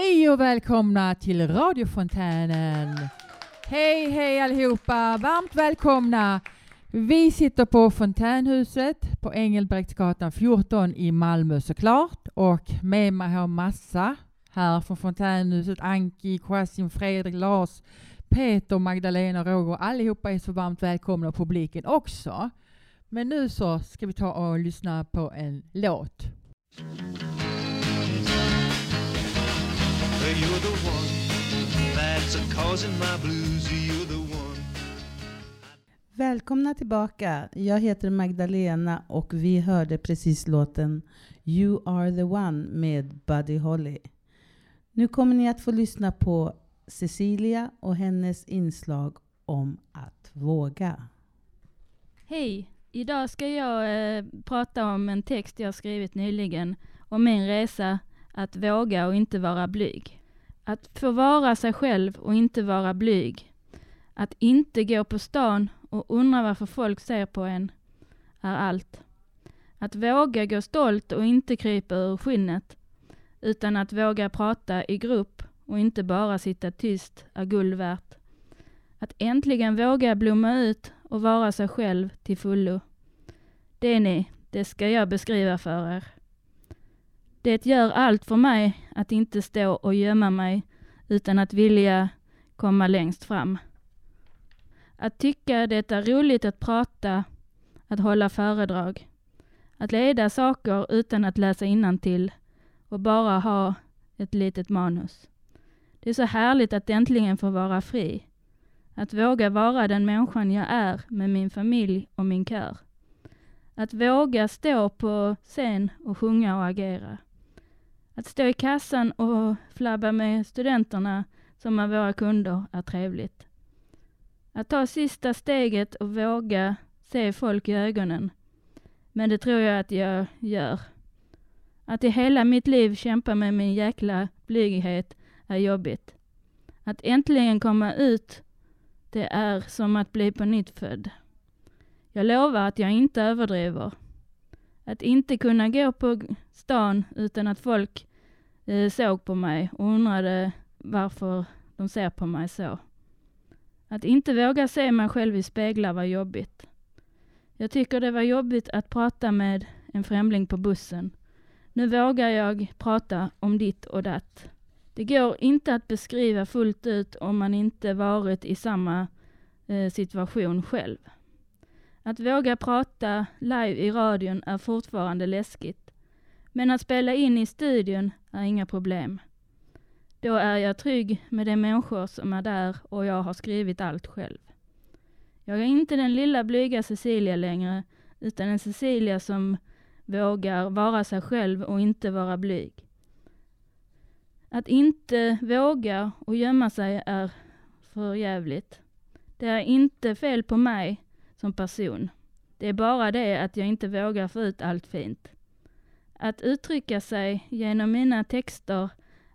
Hej och välkomna till radiofontänen. Hej, hej allihopa. Varmt välkomna. Vi sitter på Fontänhuset på Engelbrektsgatan 14 i Malmö såklart. Och med mig har massa här från Fontänhuset. Anki, Kwasim, Fredrik, Lars, Peter, Magdalena, Roger. Allihopa är så varmt välkomna och publiken också. Men nu så ska vi ta och lyssna på en låt. You're the one that's a causing my blues. You're the one. Välkomna tillbaka. Jag heter Magdalena och vi hörde precis låten You are the one med Buddy Holly. Nu kommer ni att få lyssna på Cecilia och hennes inslag om att våga. Hej! Idag ska jag eh, prata om en text jag skrivit nyligen om min resa att våga och inte vara blyg. Att få vara sig själv och inte vara blyg. Att inte gå på stan och undra varför folk ser på en är allt. Att våga gå stolt och inte krypa ur skinnet, utan att våga prata i grupp och inte bara sitta tyst är guld värt. Att äntligen våga blomma ut och vara sig själv till fullo. Det ni, det ska jag beskriva för er. Det gör allt för mig att inte stå och gömma mig utan att vilja komma längst fram. Att tycka det är roligt att prata, att hålla föredrag, att leda saker utan att läsa till och bara ha ett litet manus. Det är så härligt att äntligen få vara fri. Att våga vara den människan jag är med min familj och min kör. Att våga stå på scen och sjunga och agera. Att stå i kassan och flabba med studenterna som är våra kunder är trevligt. Att ta sista steget och våga se folk i ögonen. Men det tror jag att jag gör. Att i hela mitt liv kämpa med min jäkla blyghet är jobbigt. Att äntligen komma ut, det är som att bli på nytt född. Jag lovar att jag inte överdriver. Att inte kunna gå på stan utan att folk Eh, såg på mig och undrade varför de ser på mig så. Att inte våga se mig själv i speglar var jobbigt. Jag tycker det var jobbigt att prata med en främling på bussen. Nu vågar jag prata om ditt och datt. Det går inte att beskriva fullt ut om man inte varit i samma eh, situation själv. Att våga prata live i radion är fortfarande läskigt. Men att spela in i studion är inga problem. Då är jag trygg med de människor som är där och jag har skrivit allt själv. Jag är inte den lilla blyga Cecilia längre, utan en Cecilia som vågar vara sig själv och inte vara blyg. Att inte våga och gömma sig är för jävligt. Det är inte fel på mig som person. Det är bara det att jag inte vågar få ut allt fint. Att uttrycka sig genom mina texter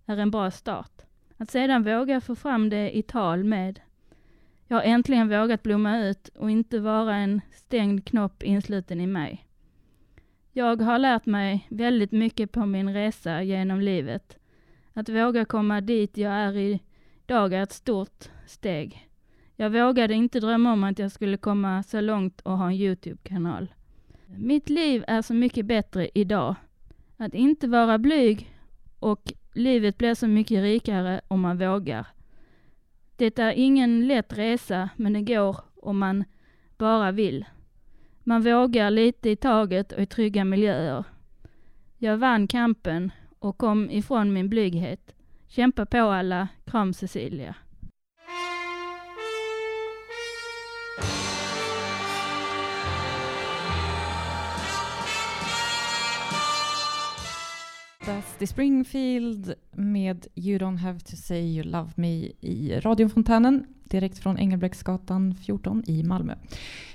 är en bra start. Att sedan våga få fram det i tal med. Jag har äntligen vågat blomma ut och inte vara en stängd knopp insluten i mig. Jag har lärt mig väldigt mycket på min resa genom livet. Att våga komma dit jag är idag är ett stort steg. Jag vågade inte drömma om att jag skulle komma så långt och ha en Youtube-kanal. Mitt liv är så mycket bättre idag. Att inte vara blyg och livet blir så mycket rikare om man vågar. Det är ingen lätt resa, men det går om man bara vill. Man vågar lite i taget och i trygga miljöer. Jag vann kampen och kom ifrån min blyghet. Kämpa på alla. Kram Cecilia. Dusty Springfield med You don't have to say you love me i radiofontänen direkt från Engelbrektsgatan 14 i Malmö.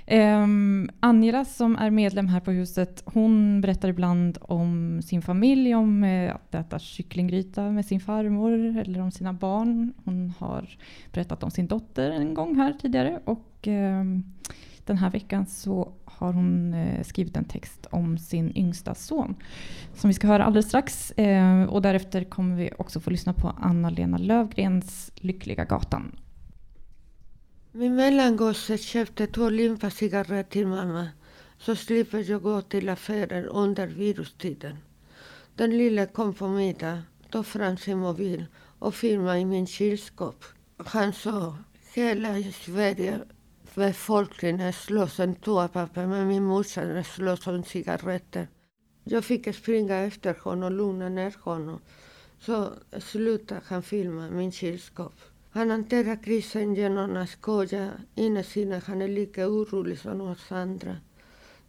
Ehm, um, Angela som är medlem här på huset, hon berättar ibland om sin familj, om eh, att äta kycklinggryta med sin farmor eller om sina barn. Hon har berättat om sin dotter en gång här tidigare och um, den här veckan så har hon eh, skrivit en text om sin yngsta son som vi ska höra alldeles strax. Eh, och därefter kommer vi också få lyssna på Anna-Lena Lövgrens Lyckliga gatan. Min mellangosse köpte två limpa-cigaretter till mamma så slipper jag gå till affärer under virustiden. Den lille kom på middag, tog fram sin mobil och filmade i min kylskåp. Han sa hela Sverige befolkningen slåss om toapapper men min morsa slåss om cigaretter. Jag fick springa efter honom och lugna ner honom. Så slutade han filma min kylskåp. Han hanterar krisen genom att skoja. Innerst inne han är lika orolig som oss andra.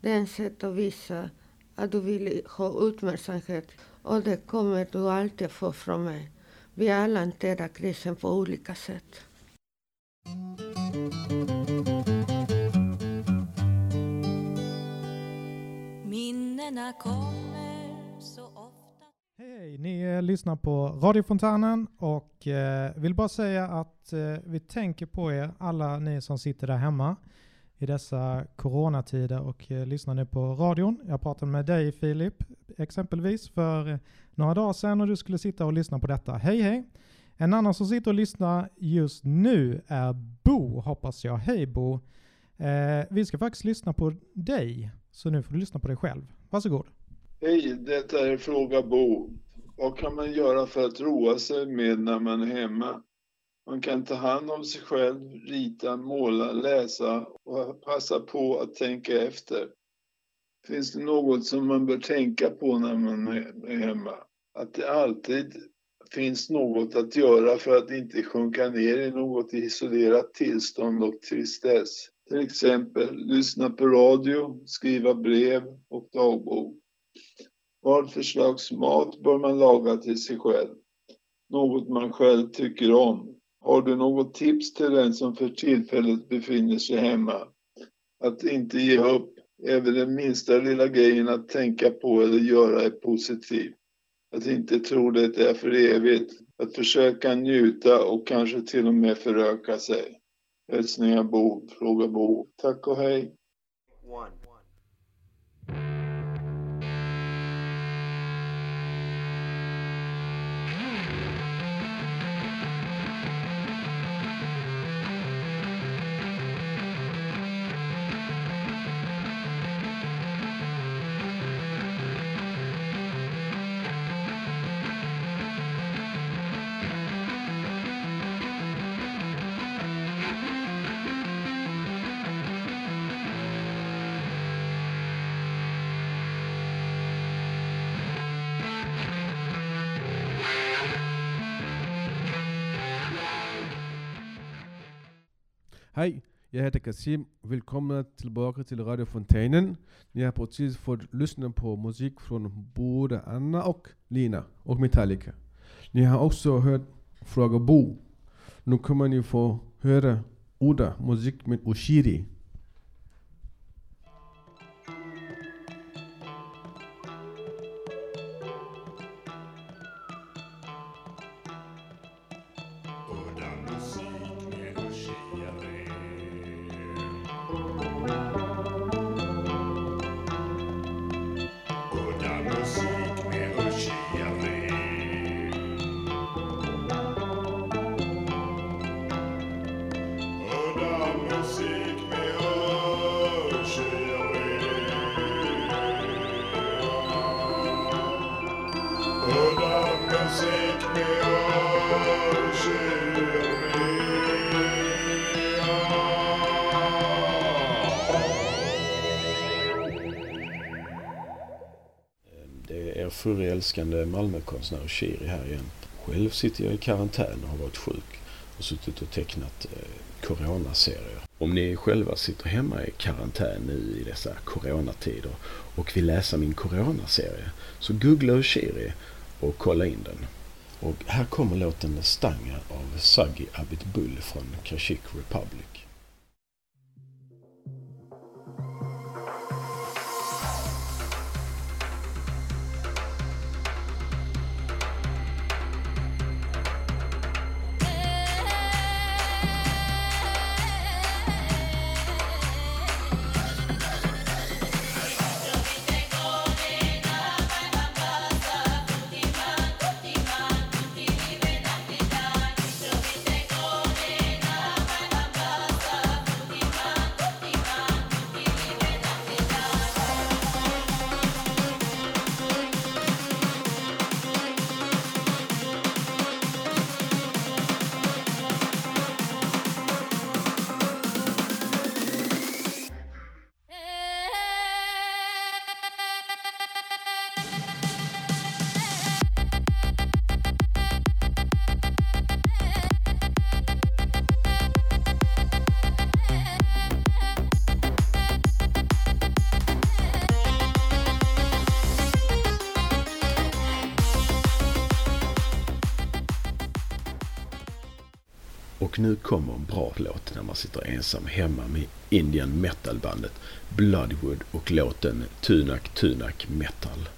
Det är ett sätt att visa att du vill ha uppmärksamhet och det kommer du alltid få från mig. Vi alla hanterar krisen på olika sätt. Minnena kommer så ofta Hej, ni eh, lyssnar på radiofontänen och eh, vill bara säga att eh, vi tänker på er, alla ni som sitter där hemma i dessa coronatider och eh, lyssnar nu på radion. Jag pratade med dig Filip exempelvis för eh, några dagar sedan och du skulle sitta och lyssna på detta. Hej hej! En annan som sitter och lyssnar just nu är Bo, hoppas jag. Hej Bo! Eh, vi ska faktiskt lyssna på dig, så nu får du lyssna på dig själv. Varsågod. Hej, detta är Fråga Bo. Vad kan man göra för att roa sig med när man är hemma? Man kan ta hand om sig själv, rita, måla, läsa och passa på att tänka efter. Finns det något som man bör tänka på när man är hemma? Att det alltid finns något att göra för att inte sjunka ner i något isolerat tillstånd och tristess. Till exempel lyssna på radio, skriva brev och dagbok. Vad för slags mat bör man laga till sig själv? Något man själv tycker om. Har du något tips till den som för tillfället befinner sig hemma? Att inte ge upp. Även den minsta lilla grejen att tänka på eller göra är positiv. Att inte tro det är för evigt. Att försöka njuta och kanske till och med föröka sig. Hälsningar Bo, fråga Bo. Tack och hej. Hej, jag heter Kasim. Välkomna tillbaka till radiofontänen. Ni har precis fått lyssna på musik från både Anna och Lina och Metallica. Ni har också hört Fråga Bo. Nu kommer ni få höra Oda, musik med Oshiri. Det är förälskande Malmökonstnär Shiri här igen. Själv sitter jag i karantän och har varit sjuk och suttit och tecknat eh, coronaserier. Om ni själva sitter hemma i karantän nu i dessa coronatider och vill läsa min coronaserie så googla Ushiri och kolla in den. Och här kommer låten Stanga av Sagi Abit Bull från Kashik Republic. Nu kommer en bra låt när man sitter ensam hemma med Indian metalbandet Bloodwood och låten Tunak Tunak Metal.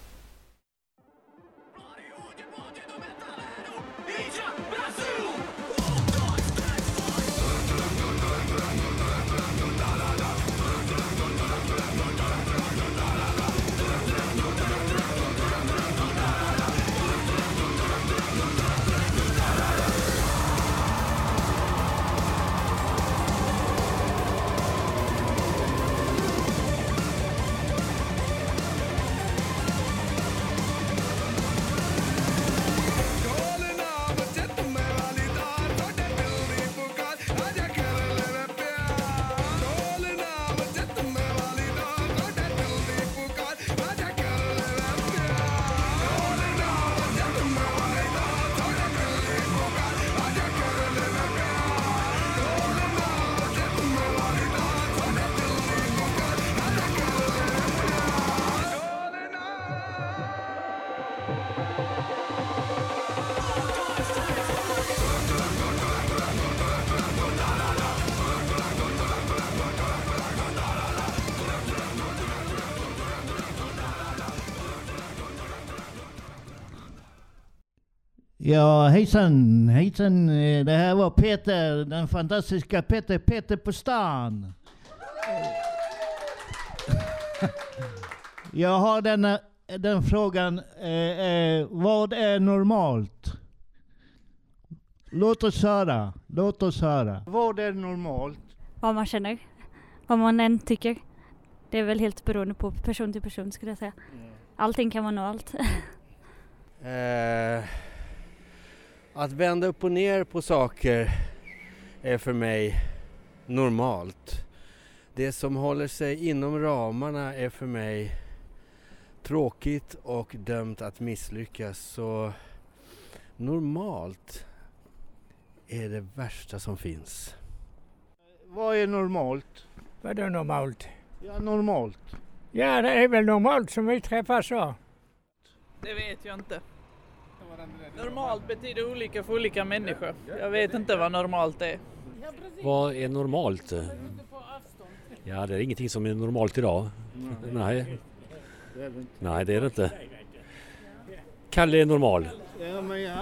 Ja, hejsan, hejsan. Eh, Det här var Peter, den fantastiska Peter, Peter på stan. Jag har denna, den frågan, eh, eh, vad är normalt? Låt oss höra, låt oss höra. Vad är normalt? vad man känner, vad man än tycker. Det är väl helt beroende på person till person skulle jag säga. Allting kan vara normalt. Eh, att vända upp och ner på saker är för mig normalt. Det som håller sig inom ramarna är för mig tråkigt och dömt att misslyckas. Så normalt är det värsta som finns. Vad är normalt? Vadå normalt? Ja, normalt. Ja, det är väl normalt som vi träffas så. Det vet jag inte. Normalt betyder olika för olika människor. Jag vet inte vad normalt är. Vad är normalt? Ja, det är ingenting som är normalt idag. Nej, nej det är det inte. Kalle är normal.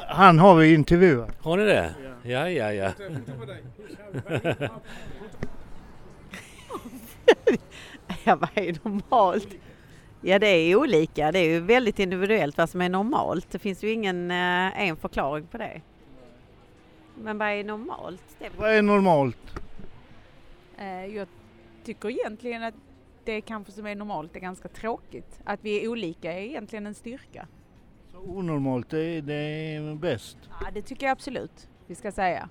Han har vi intervjuat. Har ni det? Ja, ja, ja. Ja, vad är normalt? Ja, det är olika. Det är ju väldigt individuellt vad som är normalt. Det finns ju ingen eh, en förklaring på det. Men vad är normalt? Det Vad är normalt? Eh, Jag tycker egentligen att det kanske som är normalt är ganska tråkigt. Att vi är olika är egentligen en styrka. Så onormalt, det är, det är bäst. Ja, det tycker jag absolut vi ska säga.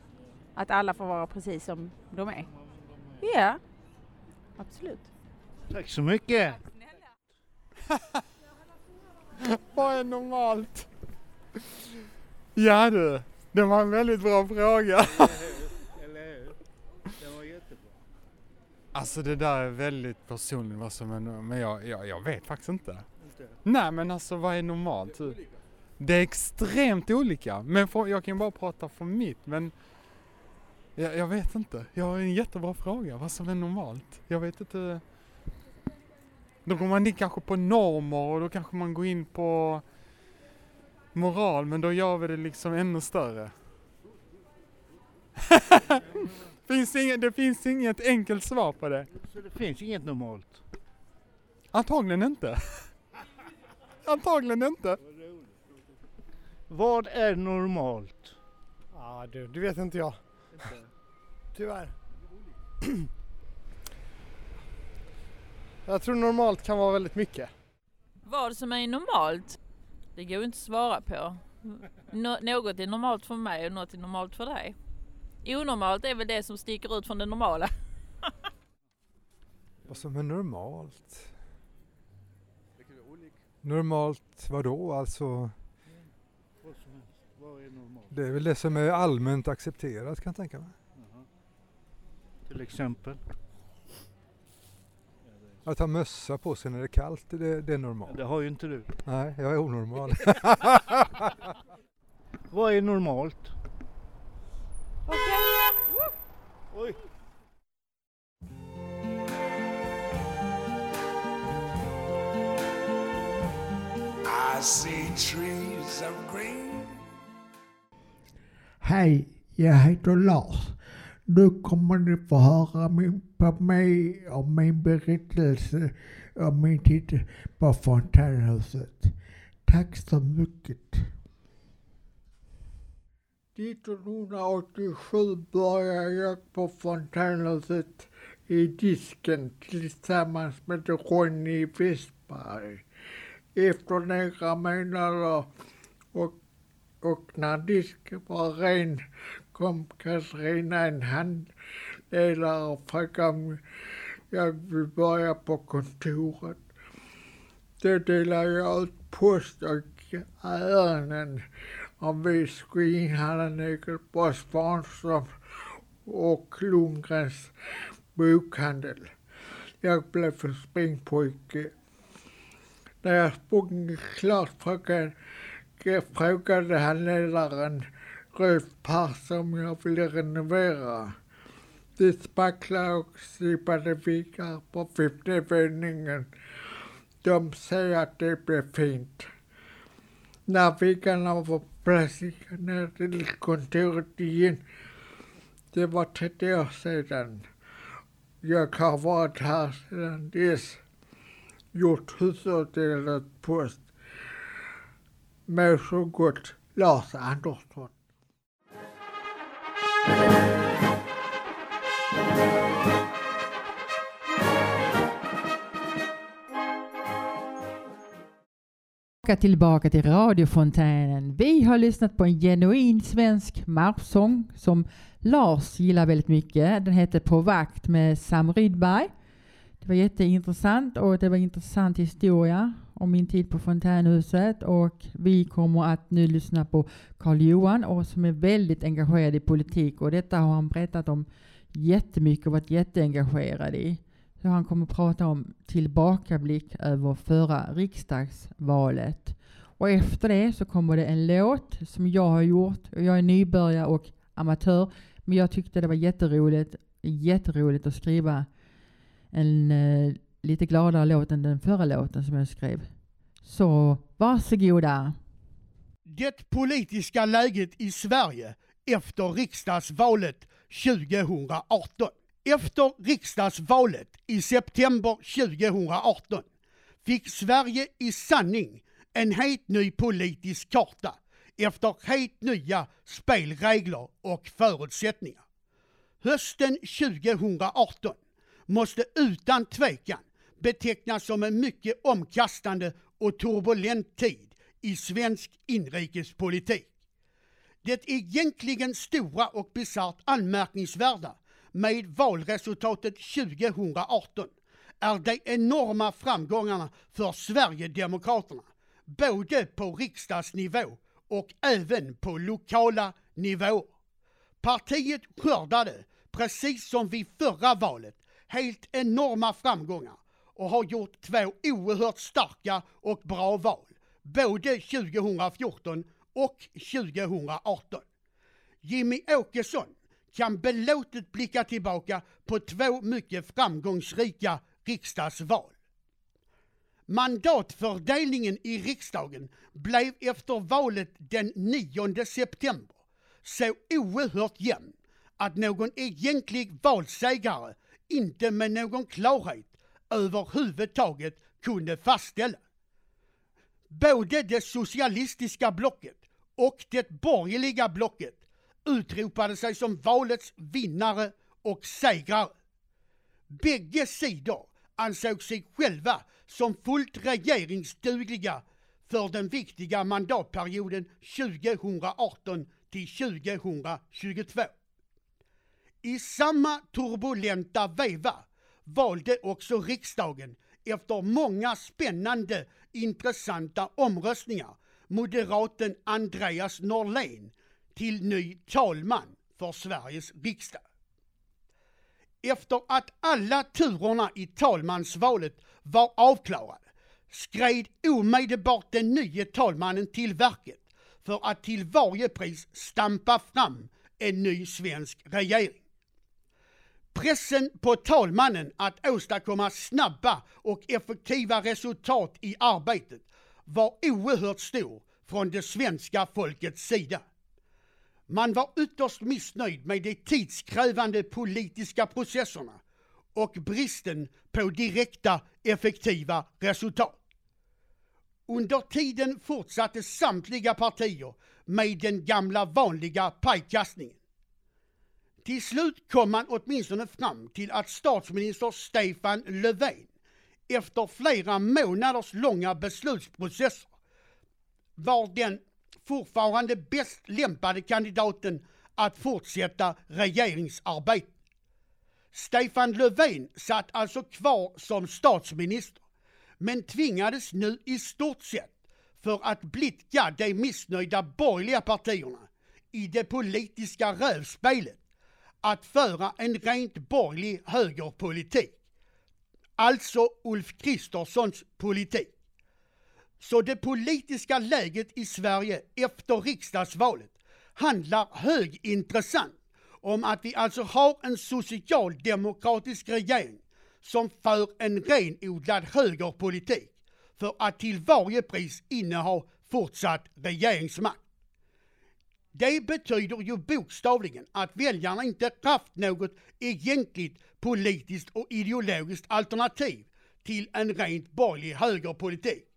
Att alla får vara precis som de är. Ja, absolut. Tack så mycket. Vad är normalt? Ja du, det var en väldigt bra fråga. Det. Alltså det där är väldigt personligt vad som är no- men jag, jag, jag vet faktiskt inte. Nej men alltså vad är normalt? Det är extremt olika. Men för, jag kan bara prata för mitt men jag, jag vet inte. Jag har en jättebra fråga vad som är normalt. Jag vet inte. Då går man in kanske på normer och då kanske man går in på moral men då gör vi det liksom ännu större. finns inget, det finns inget enkelt svar på det. Så det finns inget normalt? Antagligen inte. Antagligen inte. Vad är normalt? Ja du, det vet inte jag. Tyvärr. Jag tror normalt kan vara väldigt mycket. Vad som är normalt, det går inte att svara på. Nå- något är normalt för mig och något är normalt för dig. Onormalt är väl det som sticker ut från det normala. Vad som är normalt? Normalt vadå alltså? Vad är normalt? Det är väl det som är allmänt accepterat kan jag tänka mig. Till exempel? Att ha mössa på sig när det är kallt, det, det är normalt. Det har ju inte du. Nej, jag är onormal. Vad är normalt? Okej. Oj. I see trees of green. Hej, jag heter Lars. Nu kommer ni få höra min, på mig och min berättelse om min tid på fontänhuset. Tack så mycket. 1987 började jag på fontänhuset i disken tillsammans med Ronny Westberg. Efter några månader och, och när disken var ren kom Katarina, en handledare, och frågade om jag vill börja på kontoret. Då delade jag ut post och ärenden om vi skulle inhandla något på Svanström och Lundgrens bokhandel. Jag blev för springpojke. När jag sprungit klart frågade, frågade handledaren Rolf som jag ville renovera. Det spacklade och slipade vikar på femte våningen. De säger att det blev fint. När vikarna var plötsligt ner till kontoret igen. Det var 30 år sedan. Jag har varit här sedan dess. Gjort hushållsdelat post. Med så gott, Lars Andersson. Tillbaka till radiofontänen. Vi har lyssnat på en genuin svensk marschsång som Lars gillar väldigt mycket. Den heter På vakt med Sam Rydberg. Det var jätteintressant och det var intressant historia om min tid på fontänhuset och vi kommer att nu lyssna på Karl Johan och som är väldigt engagerad i politik och detta har han berättat om jättemycket och varit jätteengagerad i hur han kommer att prata om tillbakablick över förra riksdagsvalet. Och efter det så kommer det en låt som jag har gjort. Jag är nybörjare och amatör, men jag tyckte det var jätteroligt, jätteroligt att skriva en eh, lite gladare låt än den förra låten som jag skrev. Så varsågoda! Det politiska läget i Sverige efter riksdagsvalet 2018. Efter riksdagsvalet i september 2018 fick Sverige i sanning en helt ny politisk karta efter helt nya spelregler och förutsättningar. Hösten 2018 måste utan tvekan betecknas som en mycket omkastande och turbulent tid i svensk inrikespolitik. Det egentligen stora och bisarrt anmärkningsvärda med valresultatet 2018 är de enorma framgångarna för Sverigedemokraterna, både på riksdagsnivå och även på lokala nivåer. Partiet skördade, precis som vid förra valet, helt enorma framgångar och har gjort två oerhört starka och bra val, både 2014 och 2018. Jimmy Åkesson kan belåtet blicka tillbaka på två mycket framgångsrika riksdagsval. Mandatfördelningen i riksdagen blev efter valet den 9 september så oerhört jämn att någon egentlig valsegrare inte med någon klarhet överhuvudtaget kunde fastställa. Både det socialistiska blocket och det borgerliga blocket utropade sig som valets vinnare och segrare. Bägge sidor ansåg sig själva som fullt regeringsdugliga för den viktiga mandatperioden 2018 till 2022. I samma turbulenta veva valde också riksdagen efter många spännande, intressanta omröstningar moderaten Andreas Norlén till ny talman för Sveriges riksdag. Efter att alla turerna i talmansvalet var avklarade skred omedelbart den nye talmannen till verket för att till varje pris stampa fram en ny svensk regering. Pressen på talmannen att åstadkomma snabba och effektiva resultat i arbetet var oerhört stor från det svenska folkets sida. Man var ytterst missnöjd med de tidskrävande politiska processerna och bristen på direkta effektiva resultat. Under tiden fortsatte samtliga partier med den gamla vanliga pajkastningen. Till slut kom man åtminstone fram till att statsminister Stefan Löfven efter flera månaders långa beslutsprocesser var den fortfarande bäst lämpade kandidaten att fortsätta regeringsarbetet. Stefan Löfven satt alltså kvar som statsminister men tvingades nu i stort sett för att blidka de missnöjda borgerliga partierna i det politiska rövspelet att föra en rent borgerlig högerpolitik. Alltså Ulf Kristerssons politik. Så det politiska läget i Sverige efter riksdagsvalet handlar högintressant om att vi alltså har en socialdemokratisk regering som för en renodlad högerpolitik för att till varje pris inneha fortsatt regeringsmakt. Det betyder ju bokstavligen att väljarna inte haft något egentligt politiskt och ideologiskt alternativ till en rent borgerlig högerpolitik.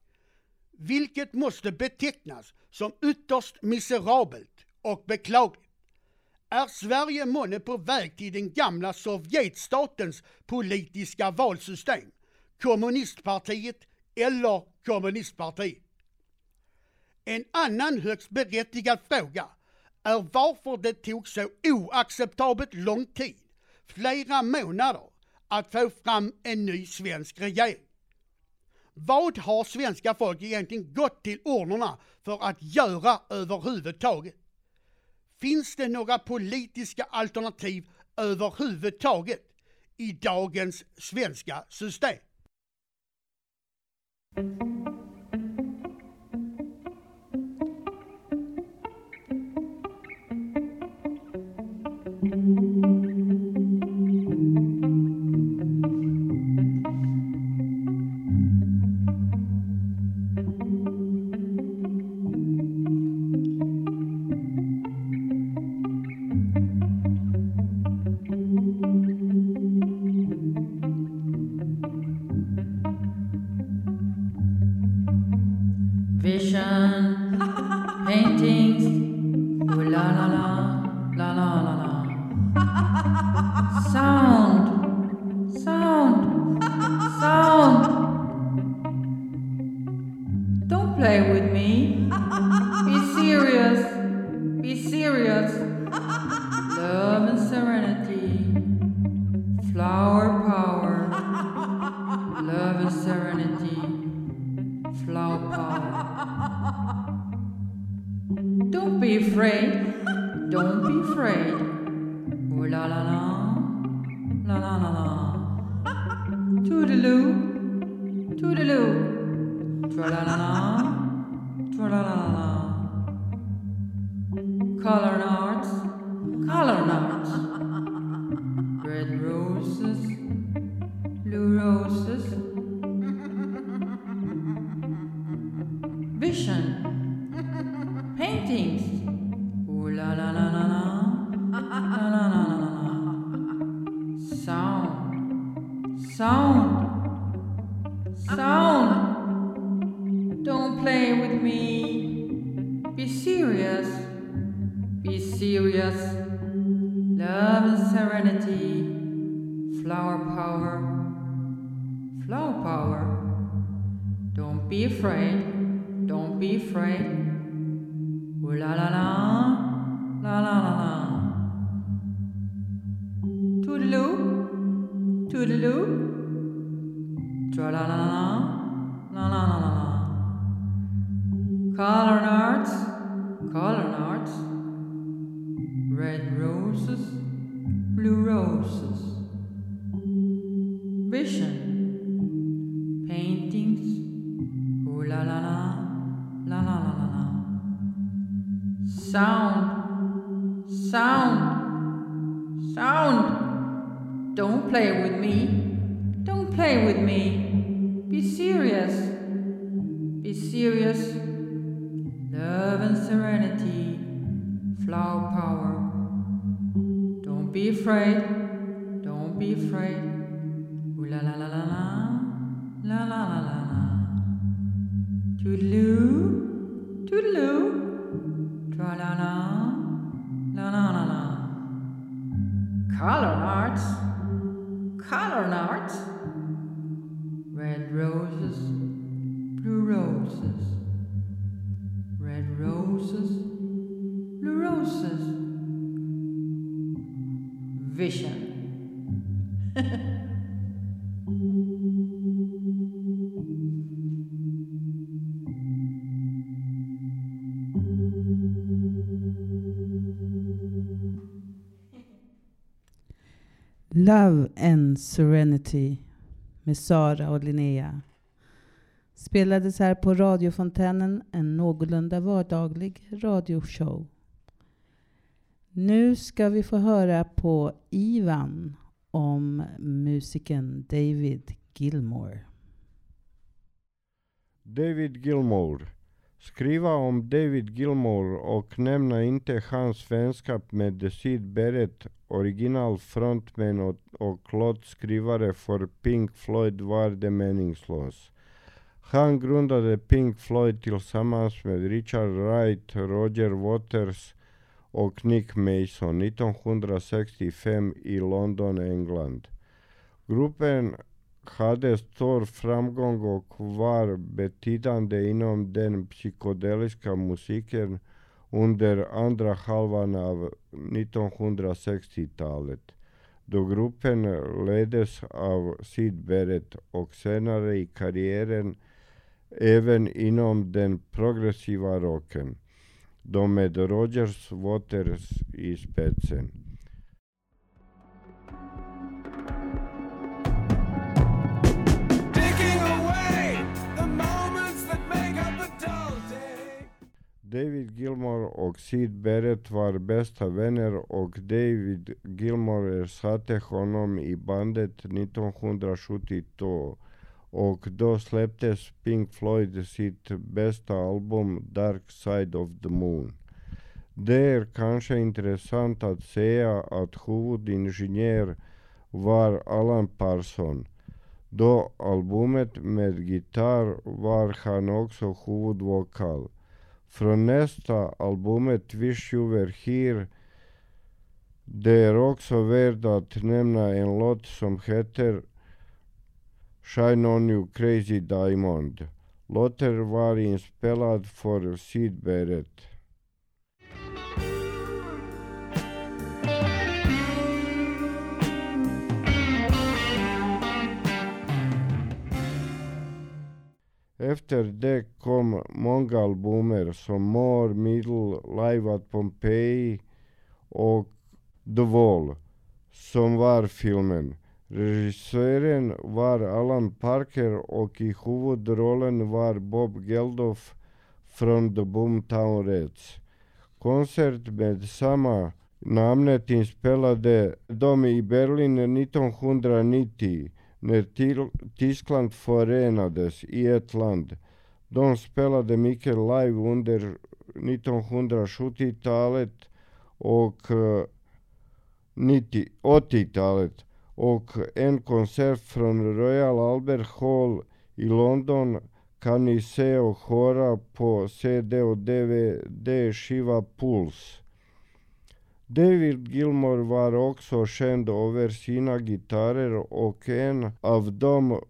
Vilket måste betecknas som ytterst miserabelt och beklagligt. Är Sverige månne på väg till den gamla Sovjetstatens politiska valsystem? Kommunistpartiet eller kommunistpartiet? En annan högst berättigad fråga är varför det tog så oacceptabelt lång tid, flera månader, att få fram en ny svensk regering. Vad har svenska folket egentligen gått till urnorna för att göra överhuvudtaget? Finns det några politiska alternativ överhuvudtaget i dagens svenska system? Paintings. Ooh la la la la la. La la la la la. Sound. Sound. Sound. Don't play with me. Be serious. Be serious. Love and serenity. Flower power. Flower power. Don't be afraid. Don't be afraid. Ooh la la la, la la la la. Toodaloo, toodaloo. Tra la la la, la la la la la. Color arts, color arts. Red roses, blue roses. Vision, Sound, sound, sound. Don't play with me. Don't play with me. Be serious. Be serious. Love and serenity, flower power. Don't be afraid, don't be afraid. Ooh la la la la la, la la la la la. Toodaloo, la la, la la la. Color arts, color arts. Red roses, blue roses. Red roses, blue roses. Vision. Love and Serenity med Sara och Linnea. Spelades här på radiofontänen, en någorlunda vardaglig radioshow. Nu ska vi få höra på Ivan om musikern David Gilmore. David Gilmore. Skriva om David Gilmour och nämna inte hans vänskap med Syd Barrett, original frontman och, och låtskrivare för Pink Floyd var det meningslöst. Han grundade Pink Floyd tillsammans med Richard Wright, Roger Waters och Nick Mason 1965 i London, England. Gruppen hade stor framgång och var betydande inom den psykedeliska musiken under andra halvan av 1960-talet, då gruppen leddes av Sid Barrett och senare i karriären även inom den progressiva rocken, då med Rogers Waters i spetsen. David Gilmore och Sid Barrett var bästa vänner och David Gilmore ersatte honom i bandet 1972 och då släpptes Pink Floyd sitt bästa album Dark Side of the Moon. Det är kanske intressant att säga att huvudingenjör var Alan Parson. Då albumet med gitarr var han också huvudvokal. Från nästa albumet Wish You Were Here det är också värt att nämna en låt som heter Shine On You Crazy Diamond. Låten var inspelad för Sid Barrett. Efter det kom många albumer som More, Middle, Live at Pompeii och The Wall, som var filmen. Regissören var Alan Parker och i huvudrollen var Bob Geldof från The Boomtown Reds. Konsert med samma namnet inspelade de i Berlin 1990 när Tyskland förenades i ett land. De spelade mycket live under 1970-talet och eh, uh, 80-talet och en konsert från Royal Albert Hall i London kan ni se och höra på CD och DVD-skiva Puls. David Gilmour var också känd över sina gitarrer och en av dem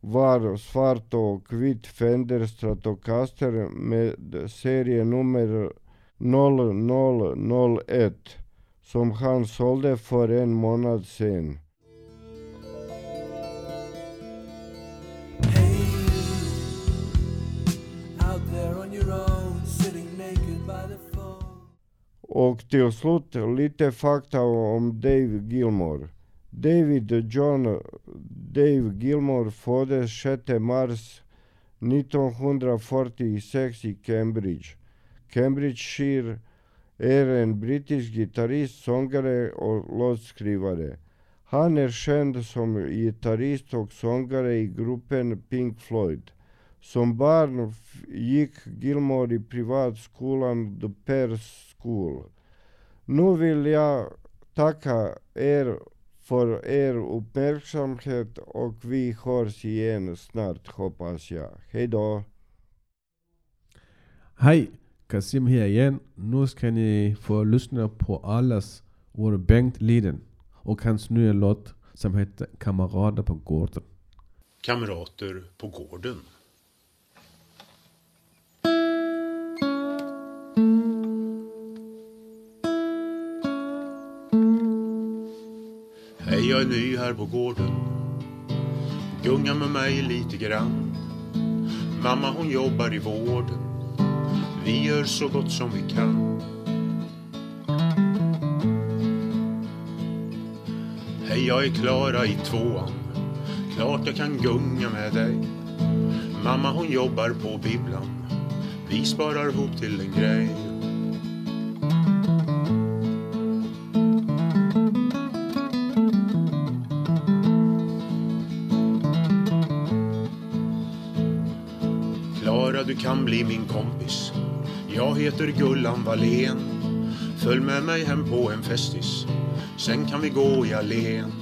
var svart och vit Fender Stratocaster med serienummer 0001 som han sålde för en månad sen. Och till slut lite fakta om Dave Gilmore. David John Dave Gilmore föddes 6 mars 1946 i Cambridge. Cambridgeshire är en brittisk gitarrist, sångare och låtskrivare. Han är känd som gitarrist och sångare i gruppen Pink Floyd. Som barn gick Gilmore i privatskolan The Pears School. Nu vill jag tacka er för er uppmärksamhet och vi hörs igen snart hoppas jag. Hej då! Hej, Kasim här igen. Nu ska ni få lyssna på allas vår Bengt Liden och hans nya låt som heter Kamrater på gården. Kamrater på gården. Hej, jag är ny här på gården. Gunga med mig lite grann. Mamma hon jobbar i vården. Vi gör så gott som vi kan. Hej, jag är Klara i tvåan. Klart jag kan gunga med dig. Mamma hon jobbar på bibblan. Vi sparar ihop till en grej. Kan bli min kompis. Jag heter Gullan Wallén. Följ med mig hem på en festis. Sen kan vi gå i allén.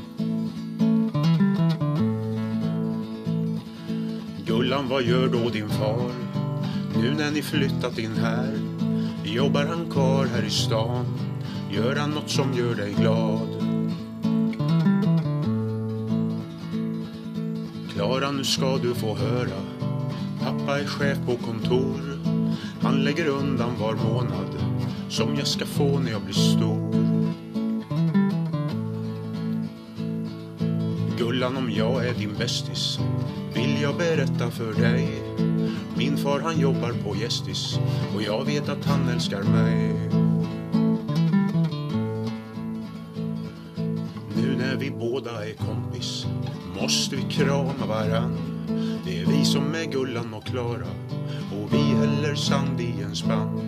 Gullan, vad gör då din far? Nu när ni flyttat in här. Jobbar han kvar här i stan? Gör han något som gör dig glad? Klara, nu ska du få höra. Pappa är chef på kontor. Han lägger undan var månad som jag ska få när jag blir stor. Gullan, om jag är din bästis vill jag berätta för dig. Min far han jobbar på Gästis och jag vet att han älskar mig. Nu när vi båda är kompis måste vi krama varann. Det är vi som är Gullan och Klara och vi häller sand i en spann.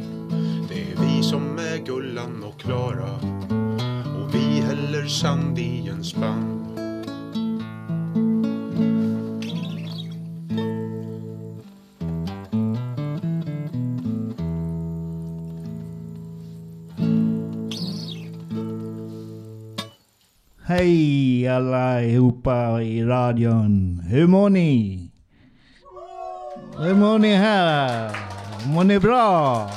Det är vi som är Gullan och Klara och vi häller sand i en spann. Hej allihopa i radion. Hur mår ni? Hur mår ni här? Mår ni bra?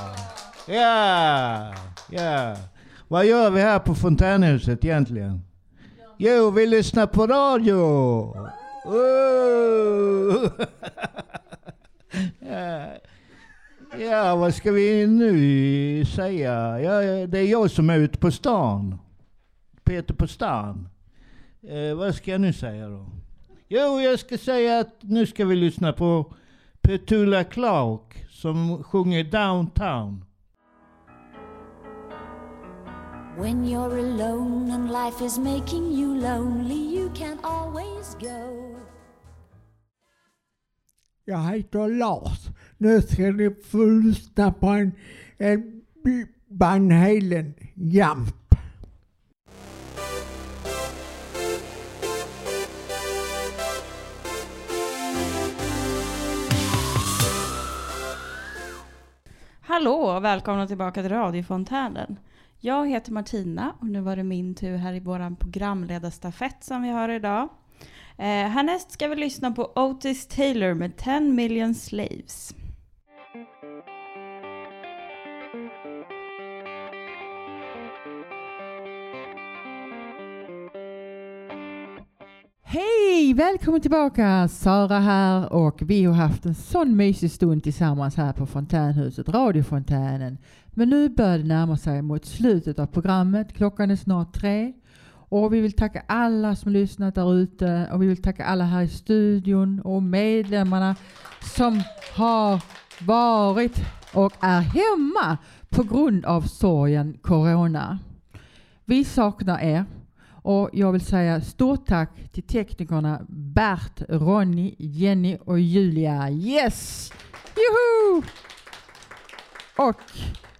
Ja, ja. Vad gör vi här på Fontänhuset egentligen? Jo, vi lyssnar på radio. Oh. Uh. ja. ja, vad ska vi nu säga? Ja, det är jag som är ute på stan. Peter på stan. Eh, vad ska jag nu säga då? Jo, jag ska säga att nu ska vi lyssna på Petula Clark som sjunger Downtown. When you're alone and life is making you lonely, you can always go. Jag heter Lars. Nu ska ni få lyssna på en, en Van Halen Hallå och välkomna tillbaka till radiofontänen. Jag heter Martina och nu var det min tur här i vår programledarstafett som vi har idag. Eh, härnäst ska vi lyssna på Otis Taylor med 10 million slaves. Hej! Välkommen tillbaka! Sara här och vi har haft en sån mysig stund tillsammans här på Fontänhuset, radiofontänen. Men nu börjar det närma sig mot slutet av programmet. Klockan är snart tre. Och vi vill tacka alla som lyssnat där ute och vi vill tacka alla här i studion och medlemmarna som har varit och är hemma på grund av sorgen Corona. Vi saknar er och jag vill säga stort tack till teknikerna Bert, Ronny, Jenny och Julia. Yes! Juhu! Och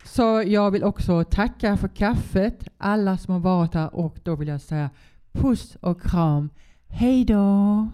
så jag vill också tacka för kaffet, alla som har varit här och då vill jag säga puss och kram. Hej då!